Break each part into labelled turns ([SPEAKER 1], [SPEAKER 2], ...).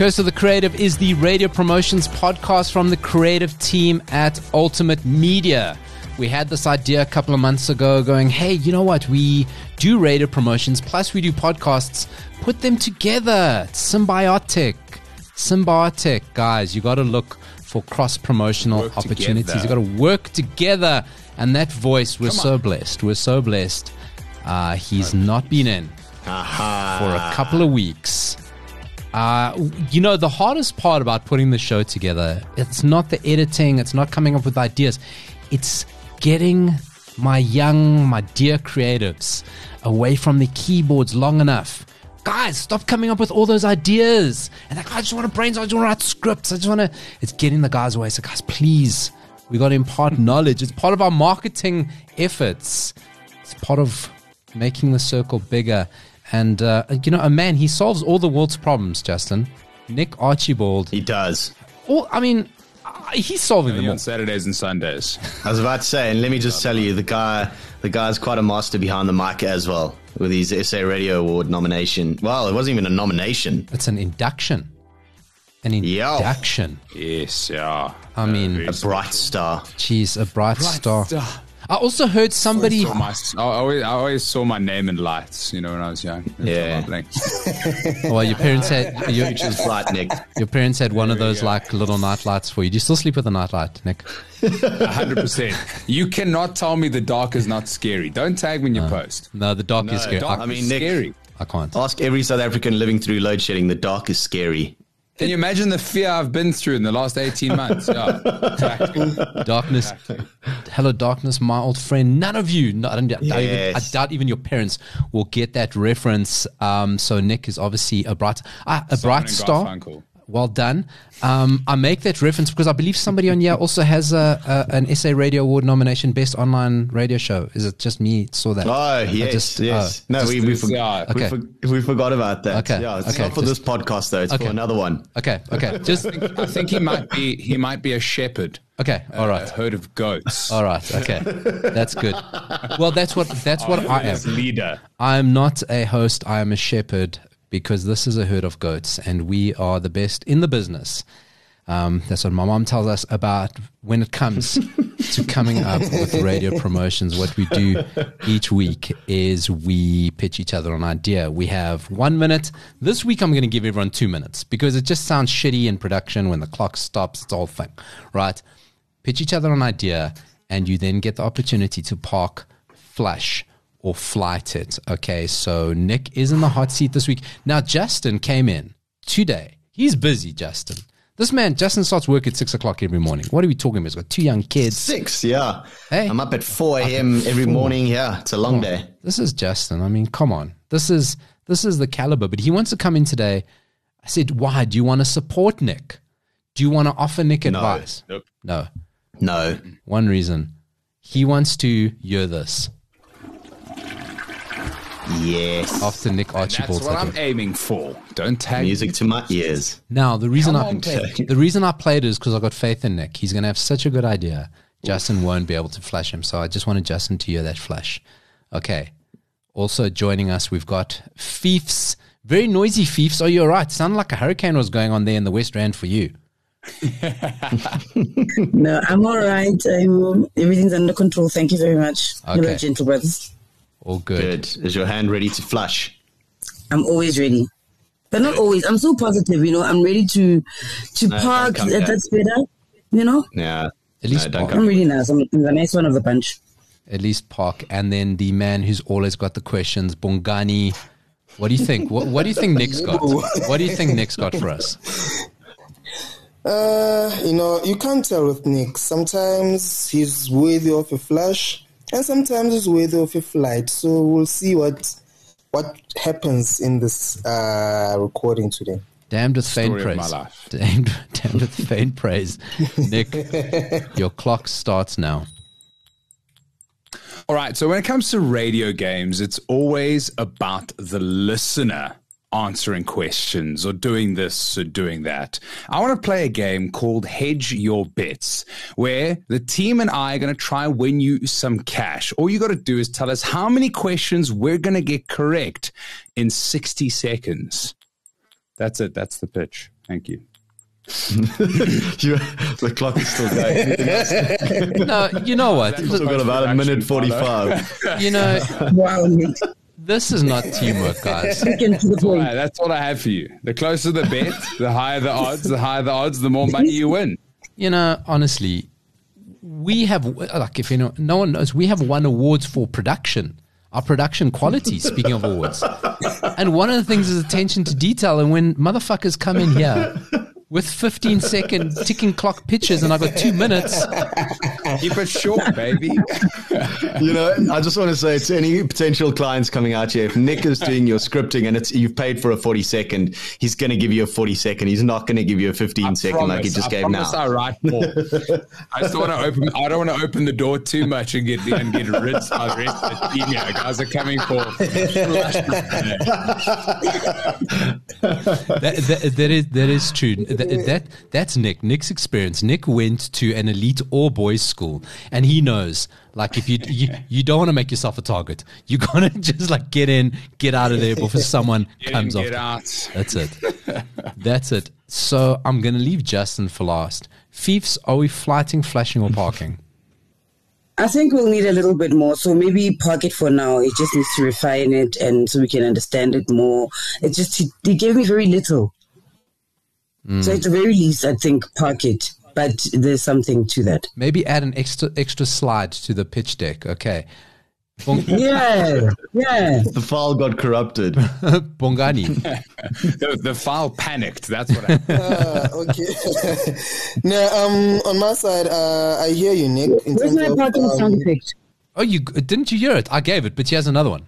[SPEAKER 1] Curse of the Creative is the radio promotions podcast from the creative team at Ultimate Media. We had this idea a couple of months ago going, hey, you know what? We do radio promotions, plus we do podcasts. Put them together. It's symbiotic. Symbiotic, guys. You got to look for cross promotional opportunities.
[SPEAKER 2] together.
[SPEAKER 1] You got to work together. And that voice, we're so blessed. We're so blessed. Uh, he's not been in for a couple of weeks. Uh, you know, the hardest part about putting the show together, it's not the editing, it's not coming up with ideas. It's getting my young, my dear creatives away from the keyboards long enough. Guys, stop coming up with all those ideas. And like, I just want to brainstorm, I just want to write scripts. I just want to. It's getting the guys away. So, guys, please, we got to impart knowledge. It's part of our marketing efforts. It's part of making the circle bigger. And, uh, you know, a man, he solves all the world's problems, Justin. Nick Archibald.
[SPEAKER 3] He does.
[SPEAKER 1] All, I mean, uh, he's solving them all.
[SPEAKER 2] on Saturdays and Sundays.
[SPEAKER 3] I was about to say, and let me just tell you, the guy, the guy's quite a master behind the mic as well, with his SA Radio Award nomination. Well, it wasn't even a nomination.
[SPEAKER 1] It's an induction. An
[SPEAKER 3] Yo.
[SPEAKER 1] induction.
[SPEAKER 2] Yes, yeah.
[SPEAKER 1] I mean,
[SPEAKER 3] A bright star.
[SPEAKER 1] Jeez, a bright, star. I also heard somebody.
[SPEAKER 2] Saw my, I, always, I always saw my name in lights, you know, when I was young.
[SPEAKER 3] Yeah.
[SPEAKER 1] Oh, well, your parents had your,
[SPEAKER 3] Future's bright, Nick.
[SPEAKER 1] your parents had one of those like little night lights for you. Do you still sleep with a night light, Nick?
[SPEAKER 2] 100%. You cannot tell me the dark is not scary. Don't tag me in your post.
[SPEAKER 1] No, the dark is scary.
[SPEAKER 2] dark
[SPEAKER 1] I,
[SPEAKER 3] I mean,
[SPEAKER 2] is
[SPEAKER 3] Nick-
[SPEAKER 2] scary.
[SPEAKER 1] I can't.
[SPEAKER 3] Ask every South African living through load shedding. The dark is scary.
[SPEAKER 2] Can you imagine the fear I've been through in the last 18 months? Yeah, exactly.
[SPEAKER 1] Darkness. Hello, darkness, my old friend. None of you, no, I, don't, doubt even, I
[SPEAKER 3] Yes.
[SPEAKER 1] doubt even your parents will get that reference. Um, so Nick is obviously a bright, ah, a bright star.
[SPEAKER 2] Garfunkel.
[SPEAKER 1] Well done. Um, I make that reference because I believe somebody on here also has a, a, an SA Radio Award nomination, Best Online Radio Show. Is it just me saw that?
[SPEAKER 3] Oh, yes,
[SPEAKER 1] just-
[SPEAKER 3] yes.
[SPEAKER 1] oh,
[SPEAKER 3] no, we, we, for,
[SPEAKER 2] yeah,
[SPEAKER 3] we,
[SPEAKER 1] okay.
[SPEAKER 3] for, we forgot about that.
[SPEAKER 1] Okay,
[SPEAKER 3] Yeah, it's
[SPEAKER 1] okay,
[SPEAKER 3] not for
[SPEAKER 1] just-
[SPEAKER 3] this podcast, though. It's
[SPEAKER 1] Okay.
[SPEAKER 3] for another one.
[SPEAKER 1] Okay, okay, just
[SPEAKER 2] I think he might be he might be a shepherd.
[SPEAKER 1] okay. all right.
[SPEAKER 2] A herd of goats.
[SPEAKER 1] all right. Okay, that's good. Well, that's what that's what I am.
[SPEAKER 2] Leader.
[SPEAKER 1] I am not a host. I am a shepherd because this is a herd of goats, and we are the best in the business. Um, that's what my mom tells us about when it comes to coming up with radio promotions. What we do each week is we pitch each other an idea. We have one minute. This week, I'm going to give everyone two minutes because it just sounds shitty in production when the clock stops. It's all thing, right? Pitch each other an idea, and you then get the opportunity to park flash or flight it. Okay, so Nick is in the hot seat this week. Now, Justin came in today. He's busy, Justin. This man, Justin starts work at six o'clock every morning. What are we talking about? He's got two young kids.
[SPEAKER 3] Six, yeah.
[SPEAKER 1] Hey.
[SPEAKER 3] I'm up at 4 a.m. every morning. Yeah, it's a long day.
[SPEAKER 1] This is Justin. I mean, come on. This is this is the caliber. But he wants to come in today. I said, why? Do you want to support Nick? Do you want to offer Nick advice?
[SPEAKER 2] Nope.
[SPEAKER 1] No.
[SPEAKER 3] No.
[SPEAKER 1] One reason. He wants to hear this
[SPEAKER 3] Yes.
[SPEAKER 1] after Nick Archibald.
[SPEAKER 2] That's what I'm aiming for. Don't tag
[SPEAKER 3] Music to my ears.
[SPEAKER 1] Now the reason
[SPEAKER 2] Come
[SPEAKER 1] I
[SPEAKER 2] on, Peg.
[SPEAKER 1] the reason I played it is because I got faith in Nick. He's going to have such a good idea. Justin won't be able to flash him, so I just wanted Justin to hear that flash. Okay. Also joining us, we've got Fiefs. Very noisy Fiefs. Are you're all right? Sounded like a hurricane was going on there in the West Rand for you.
[SPEAKER 4] No, I'm all right. I'm, everything's under control. Thank you very much.
[SPEAKER 1] Okay.
[SPEAKER 4] Hello, gentle brothers.
[SPEAKER 1] All good.
[SPEAKER 3] Good. Is your hand ready to flush?
[SPEAKER 4] I'm always ready, but not always. I'm so positive, you know. I'm ready to to
[SPEAKER 3] No,
[SPEAKER 4] park.
[SPEAKER 3] don't
[SPEAKER 4] That,
[SPEAKER 3] here.
[SPEAKER 4] that's better, you know.
[SPEAKER 3] Yeah.
[SPEAKER 1] At least
[SPEAKER 3] no,
[SPEAKER 1] park.
[SPEAKER 4] I'm really nice. I'm, I'm the nice one of the bunch.
[SPEAKER 1] At least park. And then the man who's always got the questions, Bongani. What do you think? What, what do you think Nick's got? What do you think Nick's got for us?
[SPEAKER 5] Uh, you know, you can't tell with Nick. Sometimes he's worthy of a flash, and sometimes it's worthy of a flight. So we'll see what what happens in this uh, recording today.
[SPEAKER 1] Damned with faint
[SPEAKER 2] Story
[SPEAKER 1] praise.
[SPEAKER 2] my life.
[SPEAKER 1] Damned, damned with faint praise. Nick, your clock starts now.
[SPEAKER 2] All right. So when it comes to radio games, it's always about the listener. Answering questions or doing this or doing that. I want to play a game called Hedge Your Bets, where the team and I are going to try and win you some cash. All you got to do is tell us how many questions we're going to get correct in 60 seconds. That's it. That's the pitch. Thank you.
[SPEAKER 3] You- the clock is still going.
[SPEAKER 1] No, you know what?
[SPEAKER 3] We've still got about a minute 45.
[SPEAKER 1] You know,
[SPEAKER 4] Wow, Nick.
[SPEAKER 1] This is not teamwork, guys.
[SPEAKER 4] Getting to the
[SPEAKER 2] All
[SPEAKER 4] point.
[SPEAKER 2] that's all I have for you. The closer the bet, the higher the odds. The higher the odds, the more money you win.
[SPEAKER 1] You know, honestly, we have like if you know, no one knows, we have won awards for production. Our production quality, speaking of awards. And one of the things is attention to detail. And when motherfuckers come in here with 15 second ticking clock pictures and I've got two minutes,
[SPEAKER 2] Keep it short, baby.
[SPEAKER 3] You know, I just want to say to any potential clients coming out here, if Nick is doing your scripting and it's you've paid for a 40 second, he's going to give you a 40 second. He's not going to give you a 15 second like he
[SPEAKER 2] Promise,
[SPEAKER 3] just
[SPEAKER 2] I
[SPEAKER 3] gave now.
[SPEAKER 2] I write more. I just want to open. I don't want to open the door too much and get and get rinsed by the rest of the team. here. guys are coming for.
[SPEAKER 1] that, that, that is that is true. That, that that's Nick. Nick's experience. Nick went to an elite all boys school, and he knows. Like if you you, you don't want to make yourself a target, you gotta just like get in, get out of there before someone
[SPEAKER 2] Get
[SPEAKER 1] comes
[SPEAKER 2] in,
[SPEAKER 1] off.
[SPEAKER 2] get out.
[SPEAKER 1] That's it. That's it. So I'm gonna leave Justin for last. Fiefs, are we flighting, flashing, or parking?
[SPEAKER 4] I think we'll need a little bit more. So maybe park it for now. It just needs to refine it and so we can understand it more. It just, he, he gave me very little. So hmm. at the very least, I think park it. But there's something to that.
[SPEAKER 1] Maybe add an extra extra slide to the pitch deck. Okay. Bong-
[SPEAKER 4] Yeah, yeah.
[SPEAKER 3] The file got corrupted.
[SPEAKER 1] Bongani.
[SPEAKER 2] The, the file panicked. That's what happened.
[SPEAKER 5] Uh, okay. now, um, on my side, uh, I hear you, Nick. In
[SPEAKER 4] Where's
[SPEAKER 5] terms
[SPEAKER 4] my
[SPEAKER 5] of,
[SPEAKER 4] parking
[SPEAKER 5] um,
[SPEAKER 4] sound effect?
[SPEAKER 1] Oh, you didn't you hear it? I gave it, but she has another one.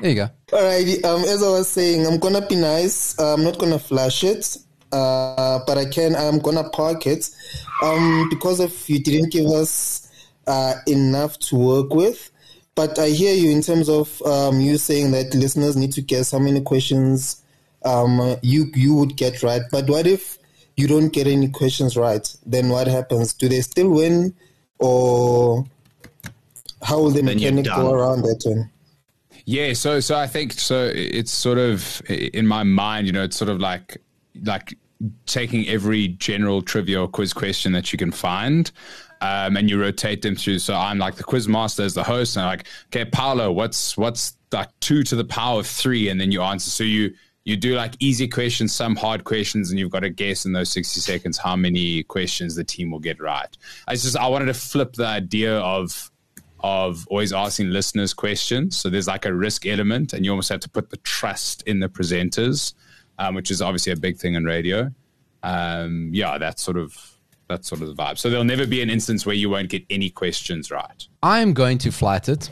[SPEAKER 1] There you go.
[SPEAKER 5] Alrighty. Um, as I was saying, I'm gonna be nice. I'm not gonna flash it, uh, but I can. I'm gonna park it, um, because if you didn't give us uh, enough to work with. But I hear you in terms of um, you saying that listeners need to guess how many questions um, you you would get right. But what if you don't get any questions right? Then what happens? Do they still win, or how will the
[SPEAKER 3] Then
[SPEAKER 5] mechanic go around that one?
[SPEAKER 2] Yeah, so so I think so. It's sort of in my mind, you know, it's sort of like like taking every general trivia or quiz question that you can find, um, and you rotate them through. So I'm like the quiz master as the host, and I'm like, okay, Paolo, what's what's like two to the power of three, and then you answer. So you you do like easy questions, some hard questions, and you've got to guess in those 60 seconds how many questions the team will get right. I just I wanted to flip the idea of of always asking listeners questions. So there's like a risk element, and you almost have to put the trust in the presenters, um, which is obviously a big thing in radio. Um, yeah, that's sort of that's sort of the vibe. So there'll never be an instance where you won't get any questions right.
[SPEAKER 1] I'm going to flight it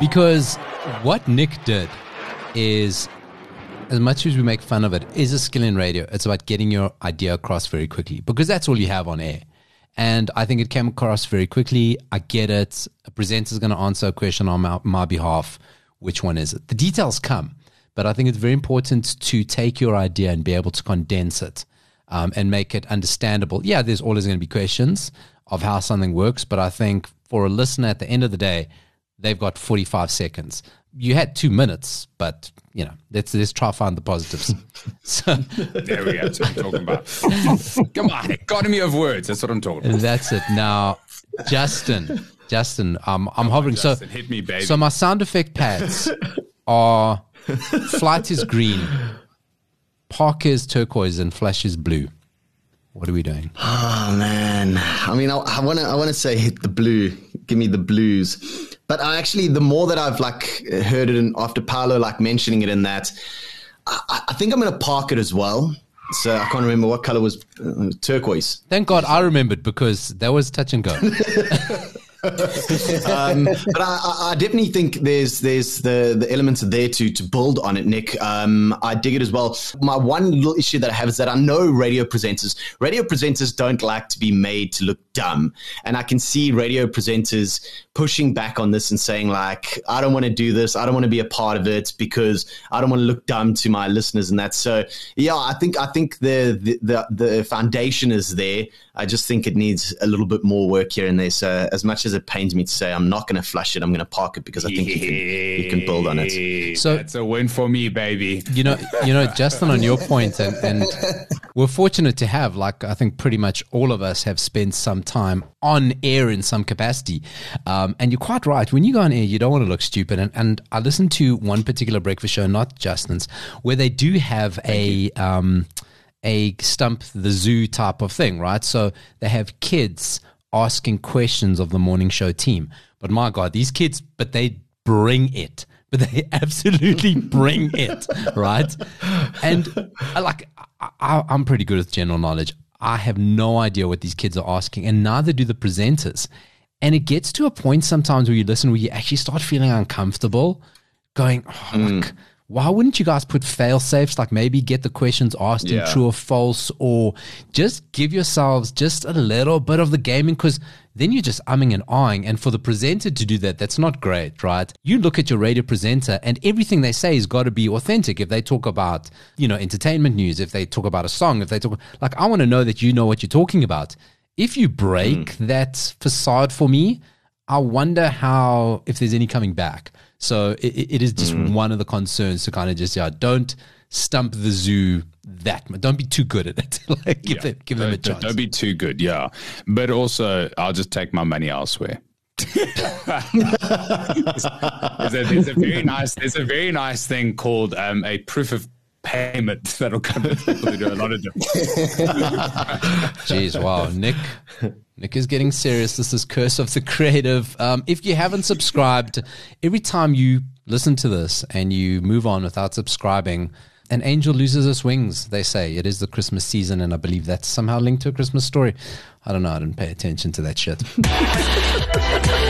[SPEAKER 1] because what Nick did is, as much as we make fun of it, is a skill in radio. It's about getting your idea across very quickly because that's all you have on air. And I think it came across very quickly. I get it. A presenter's going to answer a question on my, my behalf. Which one is it? The details come, but I think it's very important to take your idea and be able to condense it um, and make it understandable. Yeah, there's always going to be questions of how something works, but I think for a listener at the end of the day, they've got 45 seconds. You had two minutes, but you know, let's let's try to find the positives. so
[SPEAKER 2] There we go. That's what I'm talking about. Come on, economy of words. That's what I'm talking about.
[SPEAKER 1] that's it. Now, Justin, Justin, um, I'm hovering.
[SPEAKER 2] Justin,
[SPEAKER 1] so
[SPEAKER 2] hit me, baby.
[SPEAKER 1] So my sound effect pads are flight is green, park is turquoise, and flash is blue. What are we doing?
[SPEAKER 3] Oh man, I mean, I want to, I want to say hit the blue, give me the blues. But I actually, the more that I've like heard it, and after Paolo like mentioning it in that, I, I think I'm going to park it as well. So I can't remember what color was uh, turquoise.
[SPEAKER 1] Thank God I remembered because that was touch and go.
[SPEAKER 3] um, but I, I, definitely think there's there's the the elements are there to to build on it, Nick. Um, I dig it as well. My one little issue that I have is that I know radio presenters radio presenters don't like to be made to look dumb, and I can see radio presenters pushing back on this and saying like, I don't want to do this, I don't want to be a part of it because I don't want to look dumb to my listeners and that. So yeah, I think I think the the the, the foundation is there. I just think it needs a little bit more work here and there. So as much as it pains me to say, I'm not going to flush it. I'm going to park it because I think you can you can build on it.
[SPEAKER 2] So it's a win for me, baby.
[SPEAKER 1] You know, you know, Justin, on your point, and, and we're fortunate to have, like, I think pretty much all of us have spent some time on air in some capacity. Um, and you're quite right. When you go on air, you don't want to look stupid. And, and I listened to one particular breakfast show, not Justin's, where they do have a. Um, a stump the zoo type of thing, right? So they have kids asking questions of the morning show team. But my God, these kids, but they bring it. But they absolutely bring it, right? And uh, like, I, I'm pretty good with general knowledge. I have no idea what these kids are asking, and neither do the presenters. And it gets to a point sometimes where you listen where you actually start feeling uncomfortable, going, oh, mm. like, why wouldn't you guys put fail safes? Like maybe get the questions asked yeah. in true or false, or just give yourselves just a little bit of the gaming because then you're just umming and ahhing. And for the presenter to do that, that's not great, right? You look at your radio presenter and everything they say has got to be authentic. If they talk about, you know, entertainment news, if they talk about a song, if they talk, like, I want to know that you know what you're talking about. If you break mm. that facade for me, I wonder how, if there's any coming back. So it, it is just mm. one of the concerns to kind of just yeah, don't stump the zoo that much. Don't be too good at it. like give, yeah. them, give them a chance.
[SPEAKER 2] Don't be too good, yeah. But also, I'll just take my money elsewhere. there's, a, there's, a, very nice there's a very nice thing called um, a proof of payment that'll come to do a lot of different.
[SPEAKER 1] Jeez, wow, Nick. Nick is getting serious. This is Curse of the Creative. Um, if you haven't subscribed, every time you listen to this and you move on without subscribing, an angel loses its wings, they say. It is the Christmas season, and I believe that's somehow linked to a Christmas story. I don't know. I didn't pay attention to that shit.